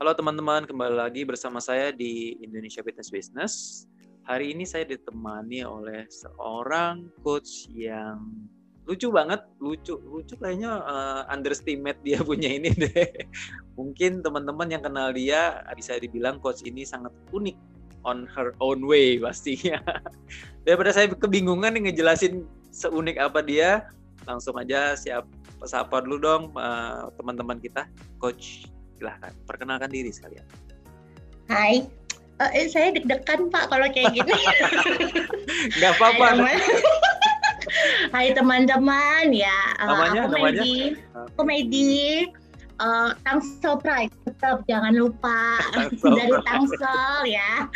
Halo teman-teman, kembali lagi bersama saya di Indonesia Fitness Business. Hari ini saya ditemani oleh seorang coach yang lucu banget, lucu, lucu kayaknya uh, underestimate dia punya ini deh. Mungkin teman-teman yang kenal dia bisa dibilang coach ini sangat unik on her own way pastinya. Daripada saya kebingungan nih ngejelasin seunik apa dia, langsung aja siap sapa dulu dong uh, teman-teman kita, coach silahkan perkenalkan diri sekalian. Hai, uh, saya deg-degan Pak kalau kayak gini. Gak apa-apa. Hai teman-teman ya, uh, namanya, aku namanya? Medi, aku Medi, uh, Tangsel Pride tetap jangan lupa dari Tangsel ya.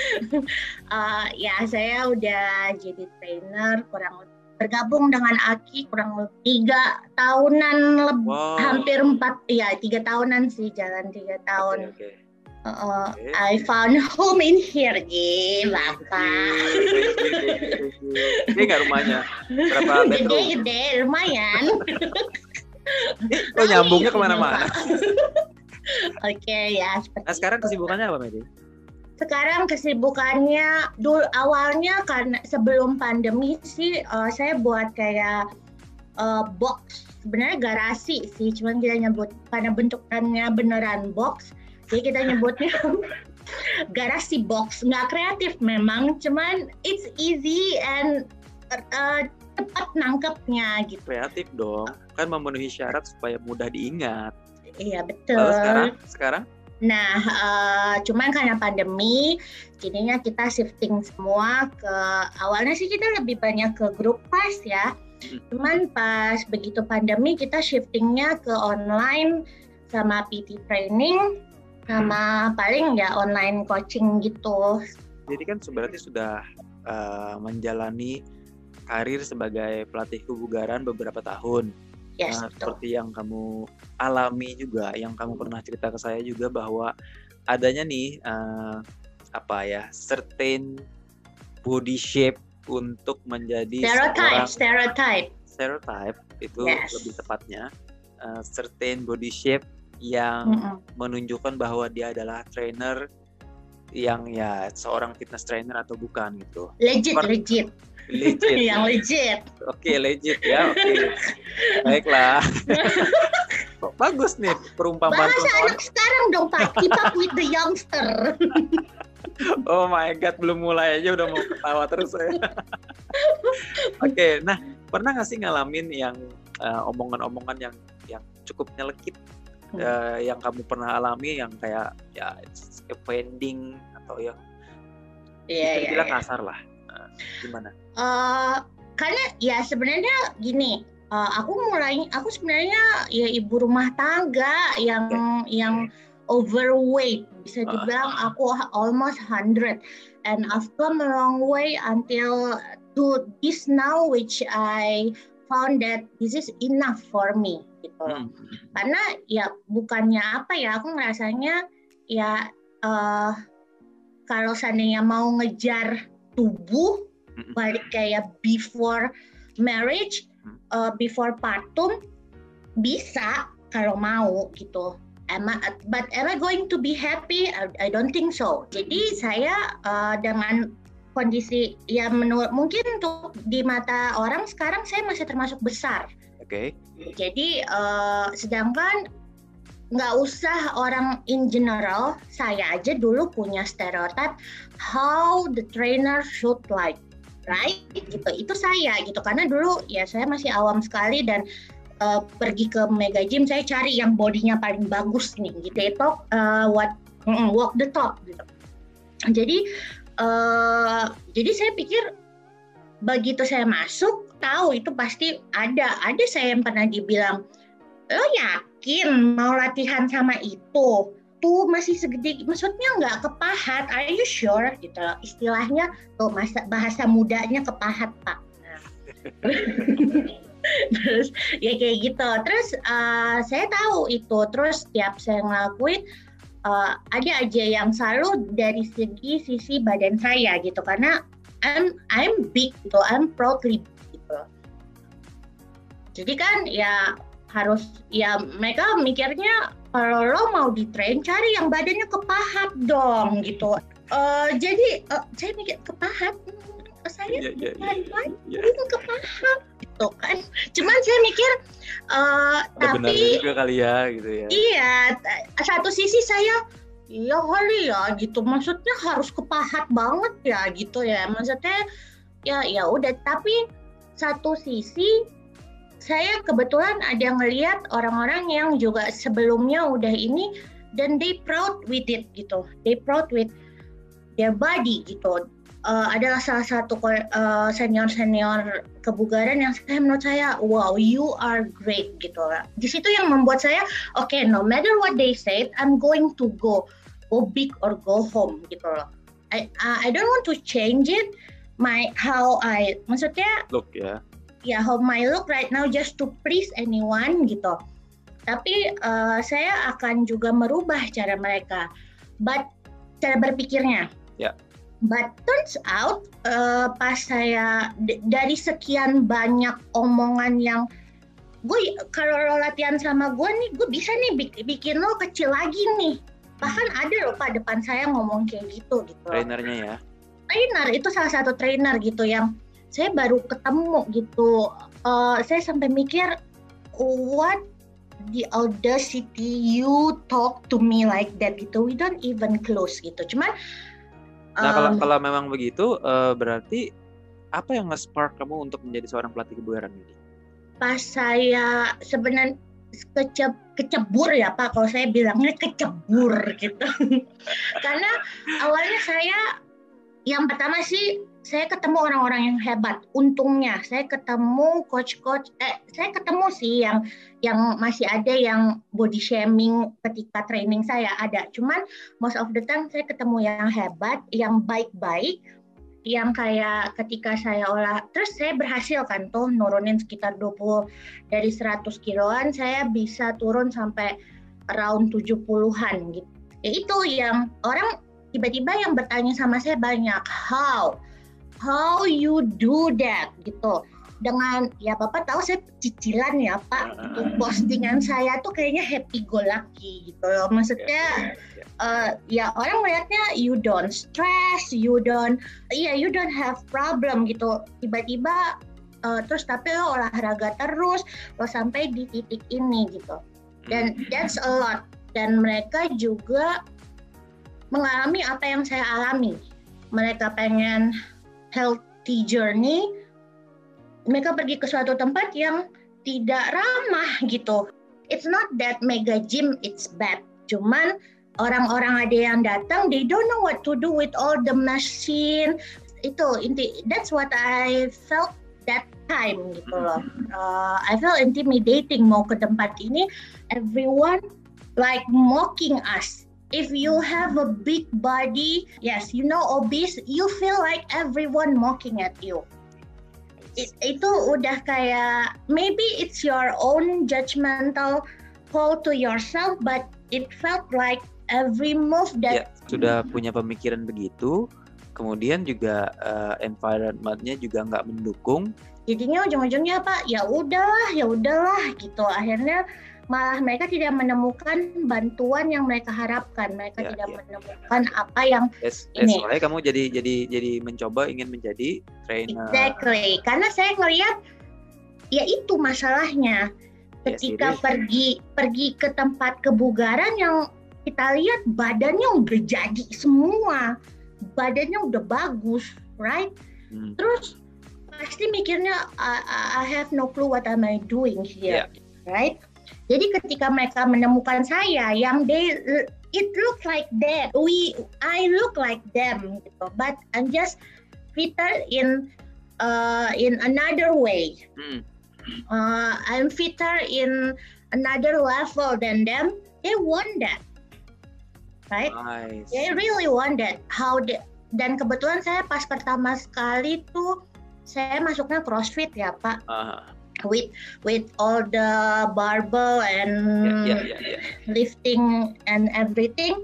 Uh, ya saya udah jadi trainer kurang lebih bergabung dengan Aki kurang lebih tiga tahunan lebih Wow. hampir empat ya tiga tahunan sih jalan tiga tahun. Oke, oke. Uh, Oke. I found home in here, Ji, Bapak. Ini nggak rumahnya? Berapa bedroom? Gede-gede, lumayan. Oh nyambungnya ke mana-mana. Oke ya, seperti Nah sekarang itu. kesibukannya apa Medi? Sekarang kesibukannya dulu awalnya karena sebelum pandemi sih eh, saya buat kayak eh, box sebenarnya garasi sih, cuman kita nyebut karena bentukannya beneran box, jadi kita nyebutnya garasi box. Nggak kreatif memang, cuman it's easy and eh, cepat nangkepnya gitu. Kreatif dong. Kan memenuhi syarat supaya mudah diingat. Iya betul. Lalu sekarang? Sekarang? Nah, eh, cuman karena pandemi, jadinya kita shifting semua ke awalnya sih kita lebih banyak ke grup kelas ya. Hmm. Cuman pas begitu pandemi kita shiftingnya ke online sama PT training sama paling ya online coaching gitu. Jadi kan berarti sudah eh, menjalani karir sebagai pelatih kebugaran beberapa tahun. Yes, Nah, betul. seperti yang kamu alami juga, yang kamu pernah cerita ke saya juga bahwa adanya nih eh, apa ya, certain body shape untuk menjadi Stereotype, seorang stereotype. stereotype itu Yes. lebih tepatnya eh, certain body shape yang Mm-mm. menunjukkan bahwa dia adalah trainer yang ya seorang fitness trainer atau bukan gitu. Legit, Per- legit. Legit. Yang legit. Oke, legit ya. Oke. Baiklah. Kok Bagus nih perumpamaan. Bahasa anak sekarang dong Pak, keep up with the youngster. Oh my god, belum mulai aja udah mau ketawa terus saya. Oke, nah pernah nggak sih ngalamin yang eh, omongan-omongan yang yang cukup nyelekit Hmm. eh, yang kamu pernah alami yang kayak ya offending atau yang Iya, bisa iya, dibilang iya. kasar lah. Gimana? Eh, karena ya sebenarnya gini, eh, aku mulai aku sebenarnya ya ibu rumah tangga yang yang overweight bisa Ah. dibilang aku almost 100 and I've come a long way until to this now which I found that this is enough for me gitu. Hmm. Karena ya bukannya apa ya aku ngerasanya ya eh kalau seandainya mau ngejar tubuh Mm-mm. balik kayak before marriage, Hmm. uh, before partum bisa kalau mau gitu. Am I, but am I going to be happy? I, I don't think so. Jadi saya uh, dengan kondisi ya menurut mungkin untuk di mata orang sekarang saya masih termasuk besar. Oke. Jadi eh, sedangkan nggak usah orang in general, saya aja dulu punya stereotype how the trainer should like, right? Gitu. Itu saya gitu karena dulu ya saya masih awam sekali dan eh, pergi ke mega gym saya cari yang bodinya paling bagus nih gitu. Itu eh, what mm, walk the talk gitu. Jadi eh jadi saya pikir begitu saya masuk tahu itu pasti ada ada saya yang pernah dibilang lo yakin mau latihan sama itu tuh masih segede maksudnya nggak kepahat? Are you sure? Gitu istilahnya tuh masa bahasa mudanya kepahat pak. Terus ya kayak gitu. Terus eh, saya tahu itu. Terus tiap saya ngelakuin eh, ada aja yang selalu dari segi sisi badan saya gitu. Karena I'm I'm big gitu. I'm proudly big gitu. Jadi kan ya harus ya mereka mikirnya kalau lo mau di train cari yang badannya kepahat dong gitu. Uh, jadi uh, saya mikir kepahat hmm, saya yeah, yeah, yeah, yeah, yeah. kepahat gitu kan. Cuman saya mikir uh, tapi juga kali ya gitu ya. Iya, satu sisi saya iya kali ya gitu maksudnya harus kepahat banget ya gitu ya maksudnya ya ya udah tapi satu sisi saya kebetulan ada ngeliat orang-orang yang juga sebelumnya udah ini dan they proud with it gitu they proud with their body gitu uh, adalah salah satu uh, senior-senior kebugaran yang saya menurut saya wow you are great gitu. Di situ yang membuat saya oke okay, no matter what they said I'm going to go go big or go home gitu loh. I I don't want to change it my how I maksudnya look ya. Ya yeah, how my look right now just to please anyone gitu. Tapi uh, saya akan juga merubah cara mereka, but cara berpikirnya. Ya. Yeah. But turns out uh, pas saya dari sekian banyak omongan yang gue kalau lo latihan sama gue nih gue bisa nih bikin lo kecil lagi nih bahkan ada loh pak depan saya ngomong kayak gitu gitu trainernya ya trainer itu salah satu trainer gitu yang saya baru ketemu gitu. Uh, saya sampai mikir what the audacity you talk to me like that gitu. We don't even close gitu. Cuman nah um, kalau kalau memang begitu uh, berarti apa yang nge-spark kamu untuk menjadi seorang pelatih kebugaran ini? Pas saya sebenarnya kece, kecebur ya Pak, kalau saya bilangnya kecebur gitu. Karena awalnya saya yang pertama sih saya ketemu orang-orang yang hebat. Untungnya saya ketemu coach-coach eh saya ketemu sih yang yang masih ada yang body shaming ketika training saya ada. Cuman most of the time saya ketemu yang hebat, yang baik-baik yang kayak ketika saya olah terus saya berhasil kan tuh nurunin sekitar 20 dari 100 kiloan saya bisa turun sampai around 70-an gitu. Ya itu yang orang tiba-tiba yang bertanya sama saya banyak how how you do that gitu dengan ya bapak tahu saya cicilan ya pak uh, postingan saya tuh kayaknya happy go lucky gitu loh maksudnya uh, ya orang melihatnya you don't stress, you don't, iya yeah, you don't have problem gitu. Tiba-tiba uh, terus tapi lo olahraga terus, lo sampai di titik ini gitu. Dan hmm. that's a lot. Dan mereka juga mengalami apa yang saya alami. Mereka pengen healthy journey, mereka pergi ke suatu tempat yang tidak ramah gitu. It's not that mega gym it's bad, cuman orang-orang ada yang datang they don't know what to do with all the machine. Itu inti that's what I felt that time gitu loh. Uh, I felt intimidating mau ke tempat ini. Everyone like mocking us if you have a big body yes you know obese you feel like everyone mocking at you. It, itu udah kayak maybe it's your own judgmental call to yourself but it felt like every move that ya, sudah punya pemikiran begitu kemudian juga uh, environmentnya juga nggak mendukung. Jadinya ujung-ujungnya apa ya udahlah ya udahlah gitu. Akhirnya malah mereka tidak menemukan bantuan yang mereka harapkan mereka ya, tidak ya, menemukan ya. apa yang yes, ini yes, kamu jadi jadi jadi mencoba ingin menjadi trainer exactly karena saya ngelihat ya itu masalahnya ketika yes, pergi pergi ke tempat kebugaran yang kita lihat badannya udah jadi semua, badannya udah bagus, right? Hmm. Terus pasti mikirnya I, I have no clue what am I doing here, yeah. right? Jadi ketika mereka menemukan saya yang they it look like that, we I look like them gitu, but I'm just fitter in uh, in another way. Hmm. Uh, I'm fitter in another level than them. They want that right? Nice. They really wondered how the, dan kebetulan saya pas pertama sekali tuh saya masuknya CrossFit ya Pak. Uh. With with all the barbell and yeah, yeah, yeah, yeah. lifting and everything,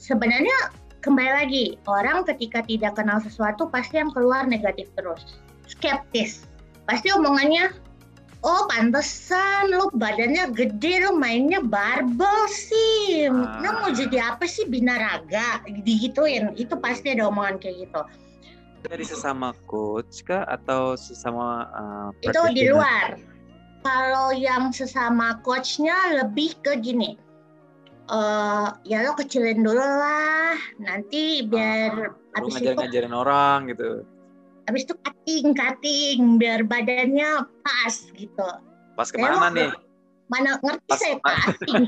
sebenarnya kembali lagi orang ketika tidak kenal sesuatu pasti yang keluar negatif terus, skeptis. Pasti omongannya oh pantesan lu badannya gede lu mainnya barbel sih Ah. mau jadi apa sih binaraga digituin itu pasti ada omongan kayak gitu Dari sesama coach kah atau sesama uh, itu di luar kalau yang sesama coachnya lebih ke gini eh ya lo kecilin dulu lah nanti biar Lu habis itu ngajar-ngajarin orang gitu. habis itu cutting cutting biar badannya pas gitu Pas ke mana Emang- nih? mana ngerti Pas- saya cutting.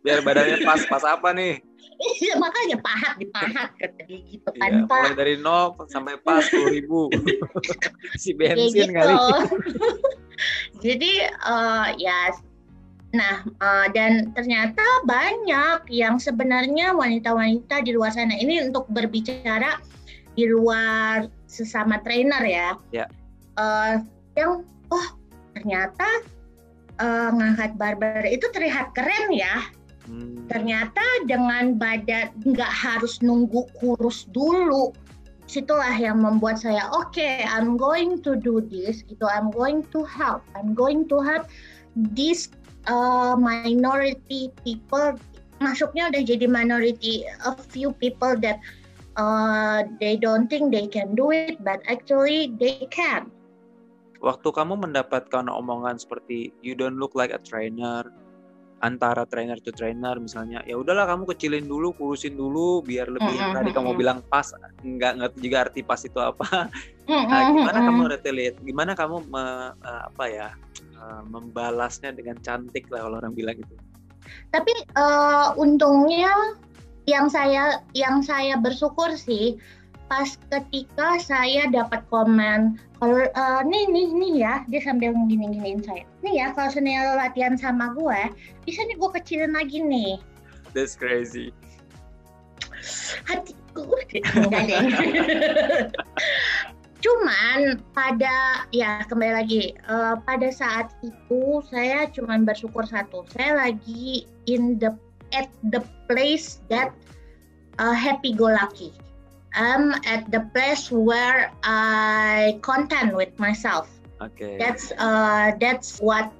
Biar badannya pas pas apa nih? Iya makanya pahat dipahat kata dia gitu kan Iya, pak mulai dari nol sampai pas sepuluh ribu. si bensin gitu. kali. Jadi eh, ya, nah eh, dan ternyata banyak yang sebenarnya wanita-wanita di luar sana ini untuk berbicara di luar sesama trainer ya, Ya. Eh, yang oh ternyata eh, ngangkat barber itu terlihat keren ya. Hmm. Ternyata dengan badan nggak harus nunggu kurus dulu. Situlah yang membuat saya oke, I'm going to do this. Gitu, I'm going to help. I'm going to help this uh, minority people. Masuknya udah jadi minority, a few people that uh, they don't think they can do it, but actually they can. Waktu kamu mendapatkan omongan seperti you don't look like a trainer antara trainer to trainer misalnya ya udahlah kamu kecilin dulu kurusin dulu biar lebih yang Mm-mm, tadi kamu bilang pas nggak ngerti juga arti pas itu apa Hmm, Nah, hmm, gimana hmm, kamu hmm. retaliate? Gimana kamu me- eh, apa ya eh, membalasnya dengan cantik lah kalau orang bilang gitu. tapi eh, untungnya yang saya yang saya bersyukur sih pas ketika saya dapat komen kalau eh, nih nih nih ya dia sambil gini giniin saya nih ya kalau Sunil latihan sama gue bisa nih gue kecilin lagi nih. That's crazy. hatiku enggak deh. Cuman pada ya kembali lagi eh, pada saat itu saya cuman bersyukur satu saya lagi in the at the place that uh, happy go lucky I'm at the place where I content with myself Oke. That's uh, that's what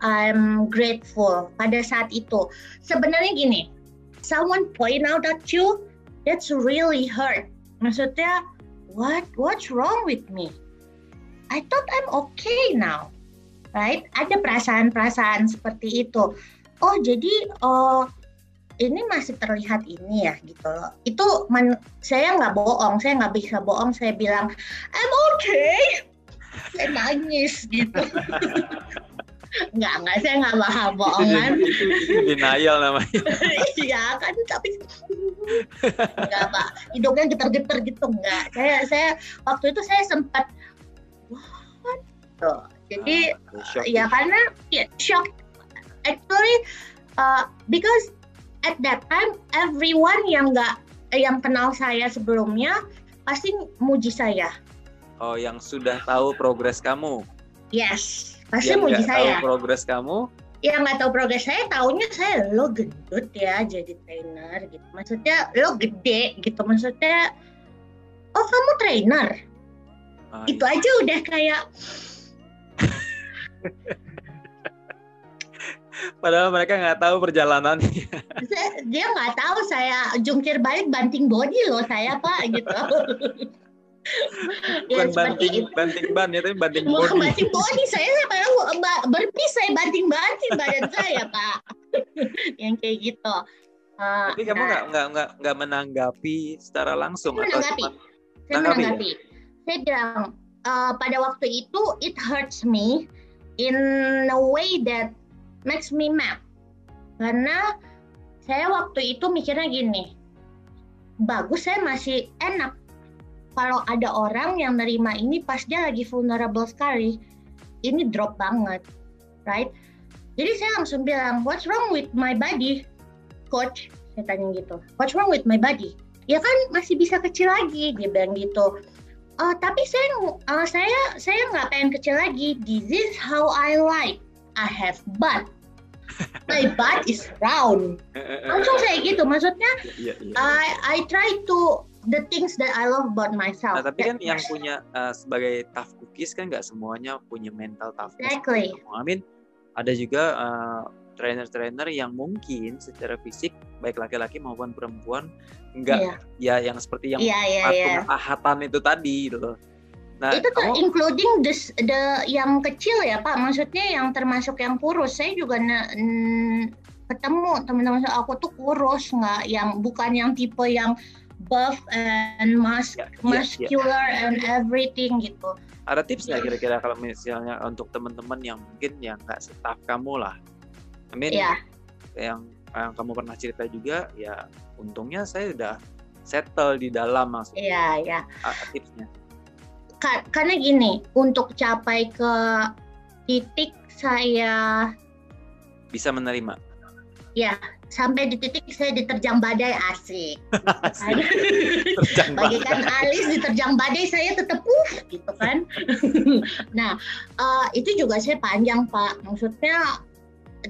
I'm grateful pada saat itu. Sebenarnya gini, someone point out at you, that's really hurt. Maksudnya, what what's wrong with me? I thought I'm okay now, right? Ada perasaan-perasaan seperti itu. Oh jadi oh ini masih terlihat ini ya gitu loh. Itu man- saya nggak bohong, saya nggak bisa bohong. Saya bilang I'm okay saya nangis gitu. Enggak, enggak, saya nggak bahas bohongan. denial namanya. Iya kan, tapi enggak pak, hidungnya getar-getar gitu enggak. Saya, saya waktu itu saya sempat, what? Tuh. Jadi Ah, shock. ya karena ya, shock. Actually, uh, because at that time everyone yang nggak yang kenal saya sebelumnya pasti muji saya. Oh, yang sudah tahu progres kamu. Yes, pasti Yang muji nggak tahu saya. progres kamu, yang nggak tahu progres saya taunya saya lo gendut ya jadi trainer gitu maksudnya lo gede gitu maksudnya oh kamu trainer ah, itu aja udah kayak padahal mereka nggak tahu perjalanannya. dia nggak tahu saya jungkir balik banting body loh saya pak gitu ya Bukan banting itu banting ban ya, tapi banting Bukan body. banting body saya saya berpis saya banting banting badan saya pak yang kayak gitu Uh, Tapi kamu nah, nggak nggak nggak nggak menanggapi secara langsung Saya atau menanggapi. cuma saya Tanggapi ya? menanggapi. Saya bilang uh, pada waktu itu it hurts me in a way that makes me mad. Karena saya waktu itu mikirnya gini, bagus saya masih enak. Kalau ada orang yang nerima ini pas dia lagi vulnerable sekali, ini drop banget, right? Jadi saya langsung bilang, what's wrong with my body, coach? Saya tanya gitu, what's wrong with my body? ya kan masih bisa kecil lagi dia bilang gitu "Eh, tapi saya eh, saya saya nggak pengen kecil lagi this is how I like I have butt my butt is round langsung saya gitu maksudnya Iya, iya. I I try to the things that I love about myself. Nah, tapi kan That- yang punya uh, sebagai tough cookies kan nggak semuanya punya mental toughness. Exactly. I mean, ada juga uh, trainer-trainer yang mungkin secara fisik baik laki-laki maupun perempuan nggak Iya, ya yang seperti yang iya. patung iya. ahatan itu tadi gitu loh. Nah, itu tuh kamu including the, the yang kecil ya Pak, maksudnya yang termasuk yang kurus. Saya juga ne- n- ketemu teman-teman saya, aku tuh kurus nggak yang bukan yang tipe yang buff and mus Ya, ya, ya. muscular and everything gitu. ada tips nggak kira-kira kalau misalnya untuk teman-teman yang mungkin yang nggak setaf kamu lah. I mean, Iya. yang yang kamu pernah cerita juga ya untungnya saya udah settle di dalam maksudnya Iya, iya. Ah, tipsnya. Ka- karena gini, untuk capai ke titik saya Bisa menerima. sampai di titik saya diterjang badai asik. Banget. Bagaikan alis diterjang badai saya tetap uh gitu kan. nah eh, itu juga saya panjang pak. Maksudnya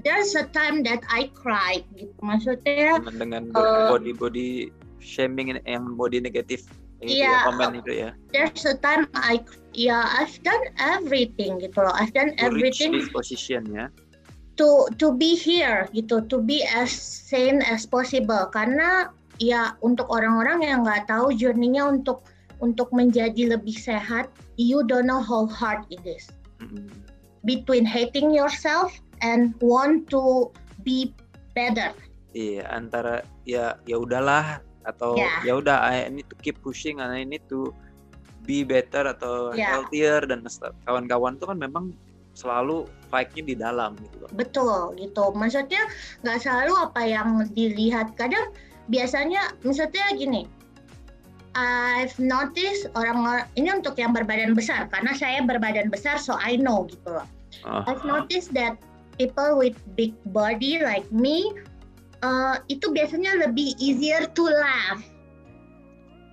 there's a time that I cried gitu. Maksudnya dengan dengan Eh, body body shaming yang body negatif yang itu Iya. ya, komen itu ya there's a time I ya I've done everything gitu loh. I've done to reach everything this position ya to to be here gitu, to be as sane as possible. Karena ya untuk orang-orang yang nggak tahu journey-nya untuk untuk menjadi lebih sehat, you don't know how hard it is. Mm-mm. between hating yourself and want to be better. iya antara ya ya udahlah atau Ya. ya udah I need to keep pushing and I need to be better atau Ya. healthier dan kawan-kawan itu kan memang selalu fight-nya di dalam gitu loh Betul gitu. Maksudnya nggak selalu apa yang dilihat. Kadang biasanya misalnya gini. I've noticed orang-orang ini untuk yang berbadan besar karena saya berbadan besar so I know gitu loh. Oh, I've noticed that people with big body like me uh, itu biasanya lebih easier to laugh.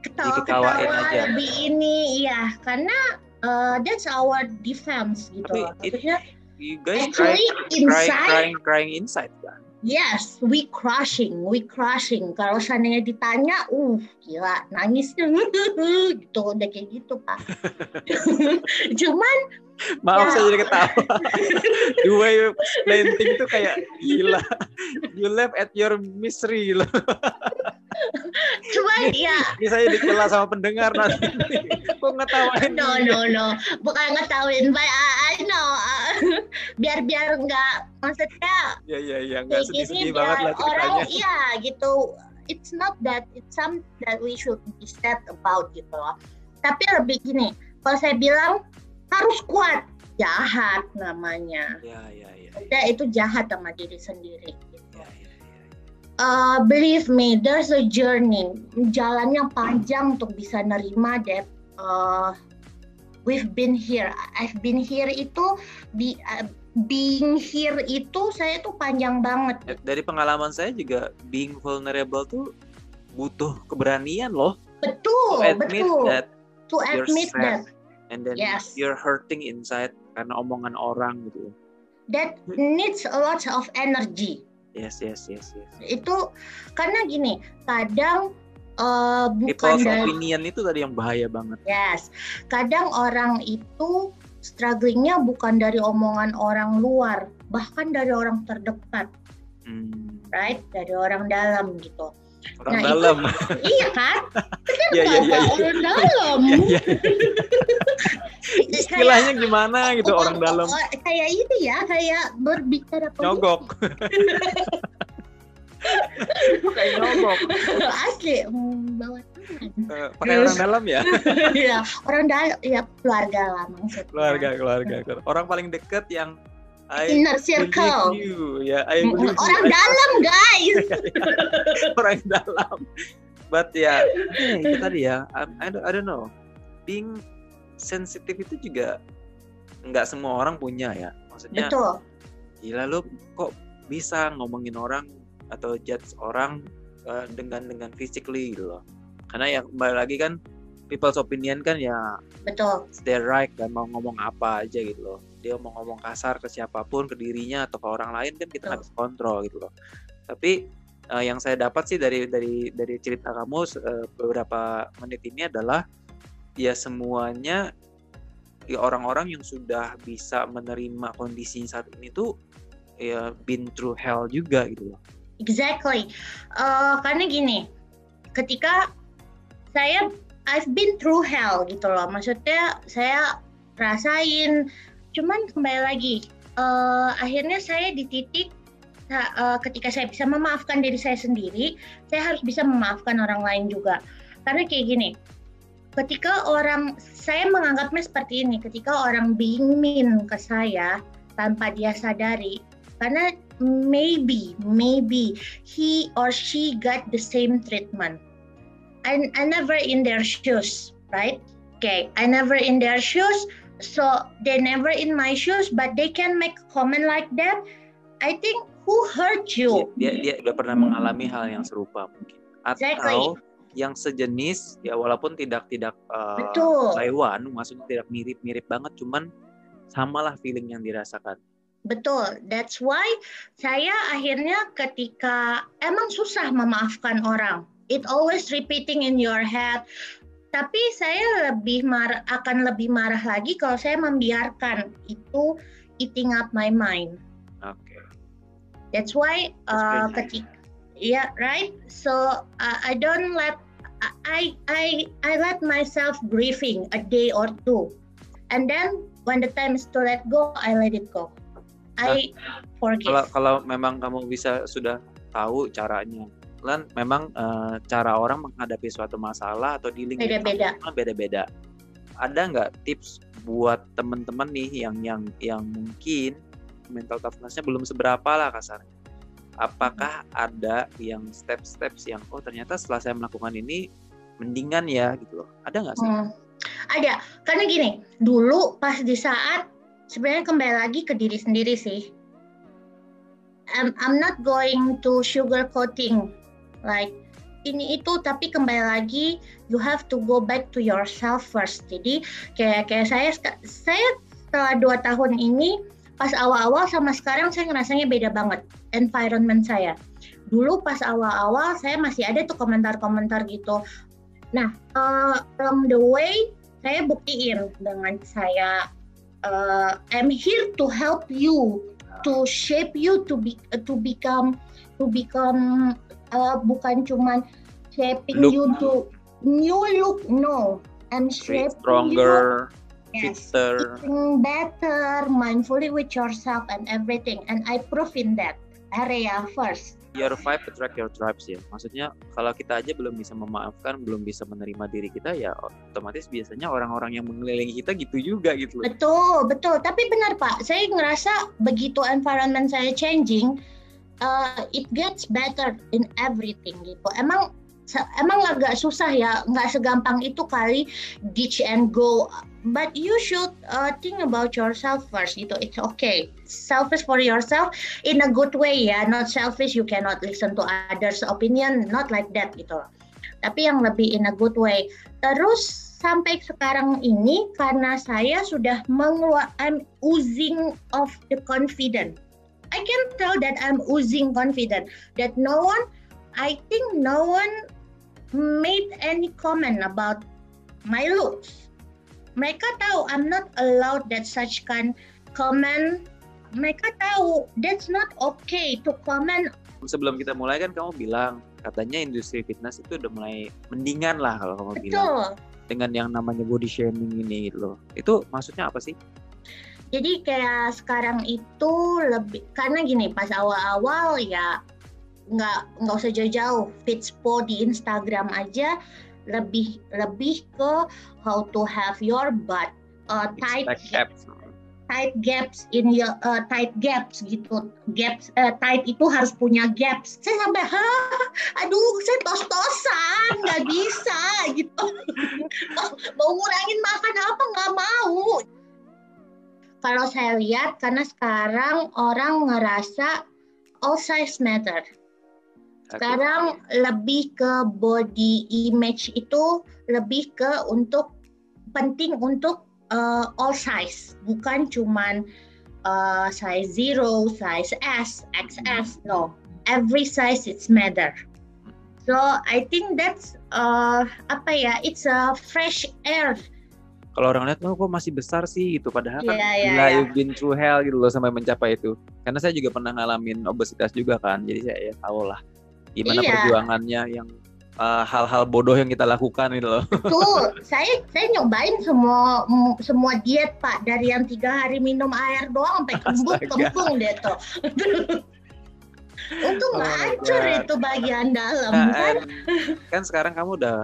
Ketawa-ketawa aja. lebih ini, ya karena uh, that's our defense gitu. Tapi loh. it- Maksudnya you guys actually crying inside, crying crying inside kan yes, we crushing, we crushing. Kalau seandainya ditanya, uh, gila, nangisnya gitu, udah kayak gitu pak. Cuman maaf Ya. saya jadi ketawa the way you explain things tuh kayak gila you laugh at your misery loh cuman ya ini saya dicela sama pendengar nanti kok ngetawain No, no, no. Bukan ngetahuin, but I, I know. biar biar nggak maksudnya ya ya ya nggak sedih-sedih banget lah orang ceritanya iya gitu. It's not that it's some that we should be sad about gitu loh. Tapi lebih gini, kalau saya bilang harus kuat, jahat namanya. ya ya ya Udah itu jahat sama diri sendiri. Gitu. ya, ya, ya. Uh, believe me, there's a journey. Jalannya panjang untuk bisa nerima that uh, we've been here. I've been here itu be, uh, being here itu saya tuh panjang banget. Ya, dari pengalaman saya juga being vulnerable tuh butuh keberanian loh to Betul, admit betul. that To admit that and then Yes. you're hurting inside karena omongan orang gitu that needs a lot of energy. yes yes yes yes Itu karena gini, kadang uh, bukan people's dari opinion itu tadi yang bahaya banget Yes, kadang orang itu strugglingnya bukan dari omongan orang luar, bahkan dari orang terdekat, Hmm, right? Dari orang dalam gitu. orang Nah, itu- dalam iya kan? ya ya ya Bapak ya orang dalam. Ya, ya. Kayak- istilahnya gimana gitu orang dalam oh, kayak ini ya, kayak berbicara politik. nyogok kayak nyogok Asli, bawa. Eh, pakai orang dalam ya ya, orang dalam, ya keluarga lah maksudnya. keluarga keluarga orang paling deket yang I Inner circle. you ya I believe you. Orang I- dalam guys. orang dalam but ya eh, itu tadi ya I, I, don't, I don't know being sensitif itu juga nggak semua orang punya ya. Maksudnya Betul. gila lu kok bisa ngomongin orang atau judge orang eh, dengan dengan physically gitu loh. Karena ya kembali lagi kan people's opinion kan ya Betul. their right kan mau ngomong apa aja gitu loh. Dia mau ngomong kasar ke siapa pun ke dirinya atau ke orang lain kan kita bisa kontrol gitu loh. Tapi uh, yang saya dapat sih dari dari dari cerita kamu uh, beberapa menit ini adalah ya semuanya ya orang-orang yang sudah bisa menerima kondisi saat ini tuh ya been through hell juga gitu loh. Exactly. Uh, karena gini, ketika saya I've been through hell gitu loh. Maksudnya saya rasain, cuman kembali lagi, uh, akhirnya saya di titik uh, ketika saya bisa memaafkan diri saya sendiri, saya harus bisa memaafkan orang lain juga. Karena kayak gini, ketika orang saya menganggapnya seperti ini ketika orang being mean ke saya tanpa dia sadari karena maybe maybe he or she got the same treatment. I, I never in their shoes right? Okay I never in their shoes so they never in my shoes but they can make a comment like that. I think who hurt you? Dia dia udah pernah mengalami hal yang serupa mungkin. Atau exactly yang sejenis ya walaupun tidak tidak uh, Betul. Taiwan maksudnya tidak mirip-mirip banget cuman samalah feeling yang dirasakan. Betul, that's why saya akhirnya ketika emang susah memaafkan orang. It always repeating in your head. Tapi saya lebih marah, akan lebih marah lagi kalau saya membiarkan itu eating up my mind. Oke. Okay. That's why uh, ketika Yeah, right. So uh, I don't let I I I let myself grieving a day or two, and then when the time is to let go, I let it go. I nah, forgive. Kalau kalau memang kamu bisa sudah tahu caranya, kan memang uh, cara orang menghadapi suatu masalah atau dealing beda-beda. Beda-beda. Ada nggak tips buat teman-teman nih yang yang yang mungkin mental toughness-nya belum seberapa lah kasarnya apakah ada yang step-steps yang oh ternyata setelah saya melakukan ini mendingan ya gitu loh. Ada nggak sih? Hmm, ada. Karena gini dulu pas di saat sebenarnya kembali lagi ke diri sendiri sih. I'm, I'm not going to sugar coating like ini itu tapi kembali lagi you have to go back to yourself first. Jadi kayak kayak saya saya setelah dua tahun ini pas awal-awal sama sekarang saya ngerasanya beda banget environment saya. Dulu pas awal-awal saya masih ada tuh komentar-komentar gitu. Nah, uh, along the way saya buktiin dengan saya uh, I'm here to help you to shape you to be to become to become uh, bukan cuman shaping look. you to new look no I'm shaping stronger you yes, fitter. eating better, mindfully with yourself and everything. And I prove in that area first. Your vibe attract your tribes ya. Maksudnya kalau kita aja belum bisa memaafkan, belum bisa menerima diri kita ya otomatis biasanya orang-orang yang mengelilingi kita gitu juga gitu. Betul, betul. Tapi benar Pak, saya ngerasa begitu environment saya changing, uh, it gets better in everything gitu. Emang emang agak susah ya, nggak segampang itu kali ditch and go. But you should uh, think about yourself first gitu. It's okay. Selfish for yourself in a good way ya, not selfish. You cannot listen to others' opinion, not like that gitu. Tapi yang lebih in a good way. Terus sampai sekarang ini karena saya sudah mengeluarkan I'm oozing of the confident. I can tell that I'm oozing confident that no one I think no one made any comment about my looks. Mereka tahu I'm not allowed that such kind comment. Mereka tahu that's not okay to comment. Sebelum kita mulai kan kamu bilang katanya industri fitness itu udah mulai mendingan lah kalau kamu Betul. bilang dengan yang namanya body shaming ini gitu loh. Itu maksudnya apa sih? Jadi kayak sekarang itu lebih karena gini pas awal-awal ya nggak nggak usah jauh-jauh. Fitspo di Instagram aja lebih lebih ke how to have your butt uh, tight gaps. tight gaps in your uh, tight gaps gitu. Gaps uh, tight itu harus punya gaps. Saya sampai ha aduh saya tos-tosan nggak bisa gitu. Mau ngurangin makan apa? Nggak mau. Kalau saya lihat karena sekarang orang ngerasa all size matter sekarang lebih ke body image itu lebih ke untuk penting untuk uh, all size, bukan cuman uh, size zero, size S, XS, no. every size it's matter. So I think that's uh, apa ya? It's a fresh air. Kalau orang lihat, oh, kok masih besar sih gitu. Padahal kan Iya, iya, gila, iya. you've been through hell gitu loh sampai mencapai itu. Karena saya juga pernah ngalamin obesitas juga kan. Jadi saya ya tahu lah gimana Iya. perjuangannya yang uh, hal-hal bodoh yang kita lakukan gitu loh. Tuh, saya saya nyobain semua m- semua diet pak dari yang tiga hari minum air doang sampai kembung kembung deh tuh. Untung Oh nggak my hancur itu bagian dalam Nah, kan? eh, kan sekarang kamu udah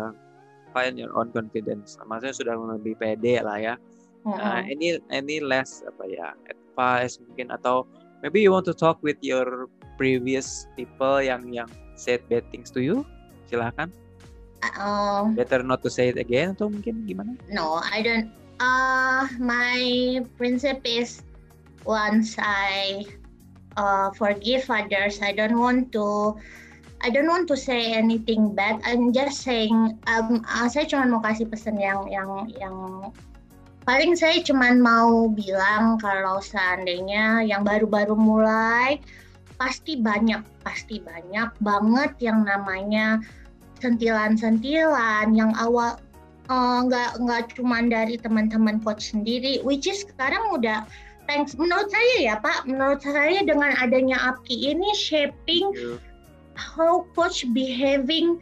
find your own confidence. Maksudnya sudah lebih pede lah ya. Nah, Mm-mm. any any less apa ya advice mungkin atau maybe you want to talk with your previous people yang yang said bad things to you silahkan Um, better not to say it again atau mungkin gimana no, I don't. Uh, my principle is once I uh, forgive others, I don't want to. I don't want to say anything bad. I'm just saying. Um, uh, saya cuma mau kasih pesan yang yang yang paling saya cuma mau bilang kalau seandainya yang baru-baru mulai pasti banyak, pasti banyak banget yang namanya sentilan-sentilan yang awal eh, nggak nggak cuma dari teman-teman coach sendiri, which is sekarang udah thanks menurut saya ya Pak, menurut saya dengan adanya APKI ini shaping how coach behaving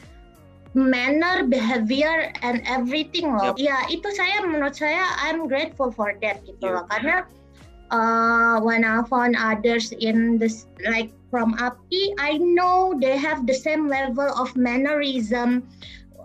manner, behavior and everything loh. Yep. Ya itu saya menurut saya I'm grateful for that gitu Yep. loh karena uh, when I found others in this like from API, I know they have the same level of mannerism,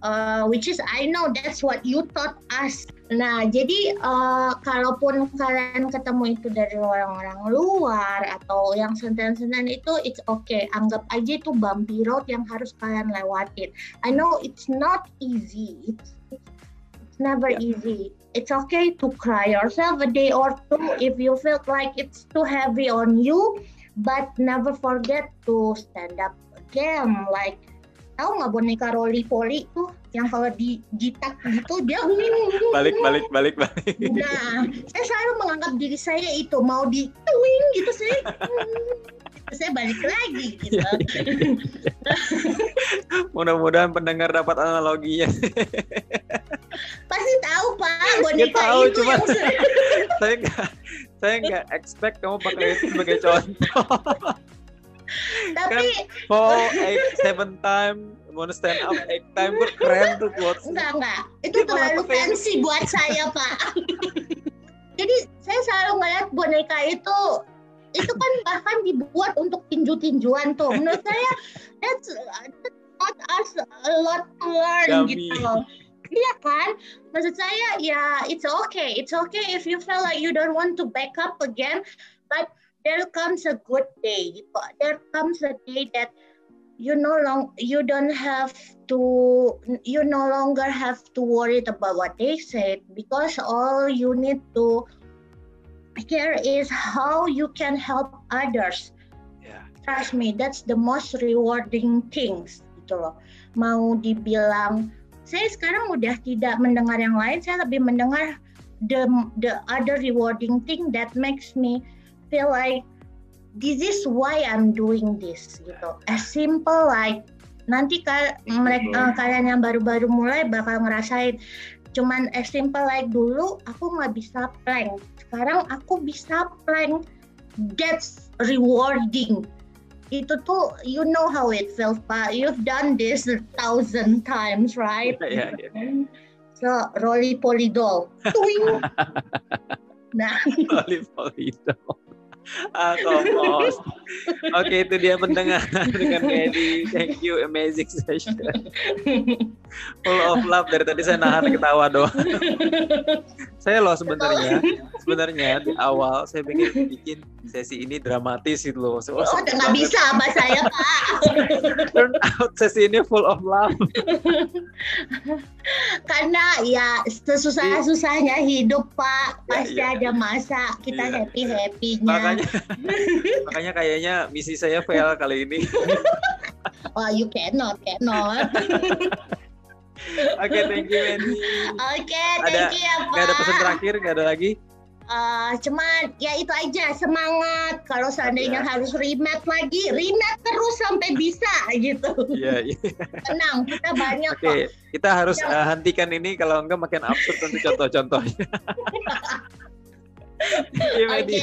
uh, which is I know that's what you taught us. Nah, jadi uh, kalaupun kalian ketemu itu dari orang-orang luar atau yang senten-senten itu, it's okay. Anggap aja itu bumpy road yang harus kalian lewatin. I know it's not easy. It's, it's never Yeah. easy. It's okay to cry yourself a day or two if you feel like it's too heavy on you, but never forget to stand up again. Like, tahu nggak boneka Rolly Polly tuh yang kalau dijitak gitu dia balik balik balik balik Nah, saya selalu menganggap diri saya itu mau di twing gitu saya, hmm, saya balik lagi gitu. mudah-mudahan pendengar dapat analoginya boneka tahu, itu cuma- yang saya nggak saya nggak expect kamu pakai itu sebagai contoh. Tapi fall eight seven time wanna stand up eight time Ber- keren tuh quotes enggak enggak. Itu Dia terlalu yang- fancy buat saya pak. Jadi saya selalu ngeliat boneka itu itu kan bahkan dibuat untuk tinju-tinjuan tuh. Menurut saya that's, that's not us a lot to learn gitu Iya kan? Maksud saya ya it's okay. It's okay if you feel like you don't want to back up again, but there comes a good day. There comes a day that you no long you don't have to you no longer have to worry about what they said because all you need to care is how you can help others yeah. trust me that's the most rewarding things gitu loh mau dibilang saya sekarang udah tidak mendengar yang lain saya lebih mendengar the the other rewarding thing that makes me feel like this is why I'm doing this gitu. As simple like nanti kal mereka kalian yang baru-baru mulai bakal ngerasain. Cuman as simple like dulu aku nggak bisa plank. Sekarang aku bisa plank. That's rewarding itu tuh you know how it feels pak you've done this a thousand times right? Iya, iya. so roly poly doll Tuing. nah itu ah oke itu dia pendengar dengan Edi thank you amazing session. Full of love. Dari tadi saya nahan ketawa doang. Saya loh sebenarnya. Sebenarnya di awal saya pengen bikin sesi ini dramatis gitu loh. So, oh udah nggak bisa apa saya pak. Turn out sesi ini full of love karena ya sesusah-susahnya hidup pak. Ya, pasti iya. ada masa kita Iya. happy happynya makanya makanya kayaknya misi saya fail kali ini. Oh you cannot cannot. Oke thank you oke Ada- thank you ya pak nggak ada pesan terakhir? Nggak ada lagi Uh, cuman ya itu aja semangat kalau seandainya ya. harus rematch lagi rematch terus sampai bisa gitu. Iya. iya. Tenang kita banyak Oke okay. kita harus uh, hentikan ini kalau enggak makin absurd nanti contoh-contohnya. Oke,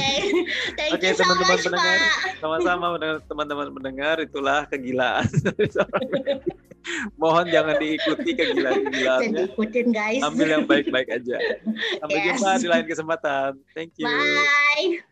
Oke, teman-teman pendengar, sama-sama teman-teman pendengar, itulah kegilaan. Mohon jangan diikuti kegilaan-kegilaannya. Ikutin guys. Ambil yang baik-baik aja. Sampai yes. jumpa di lain kesempatan. Thank you. Bye.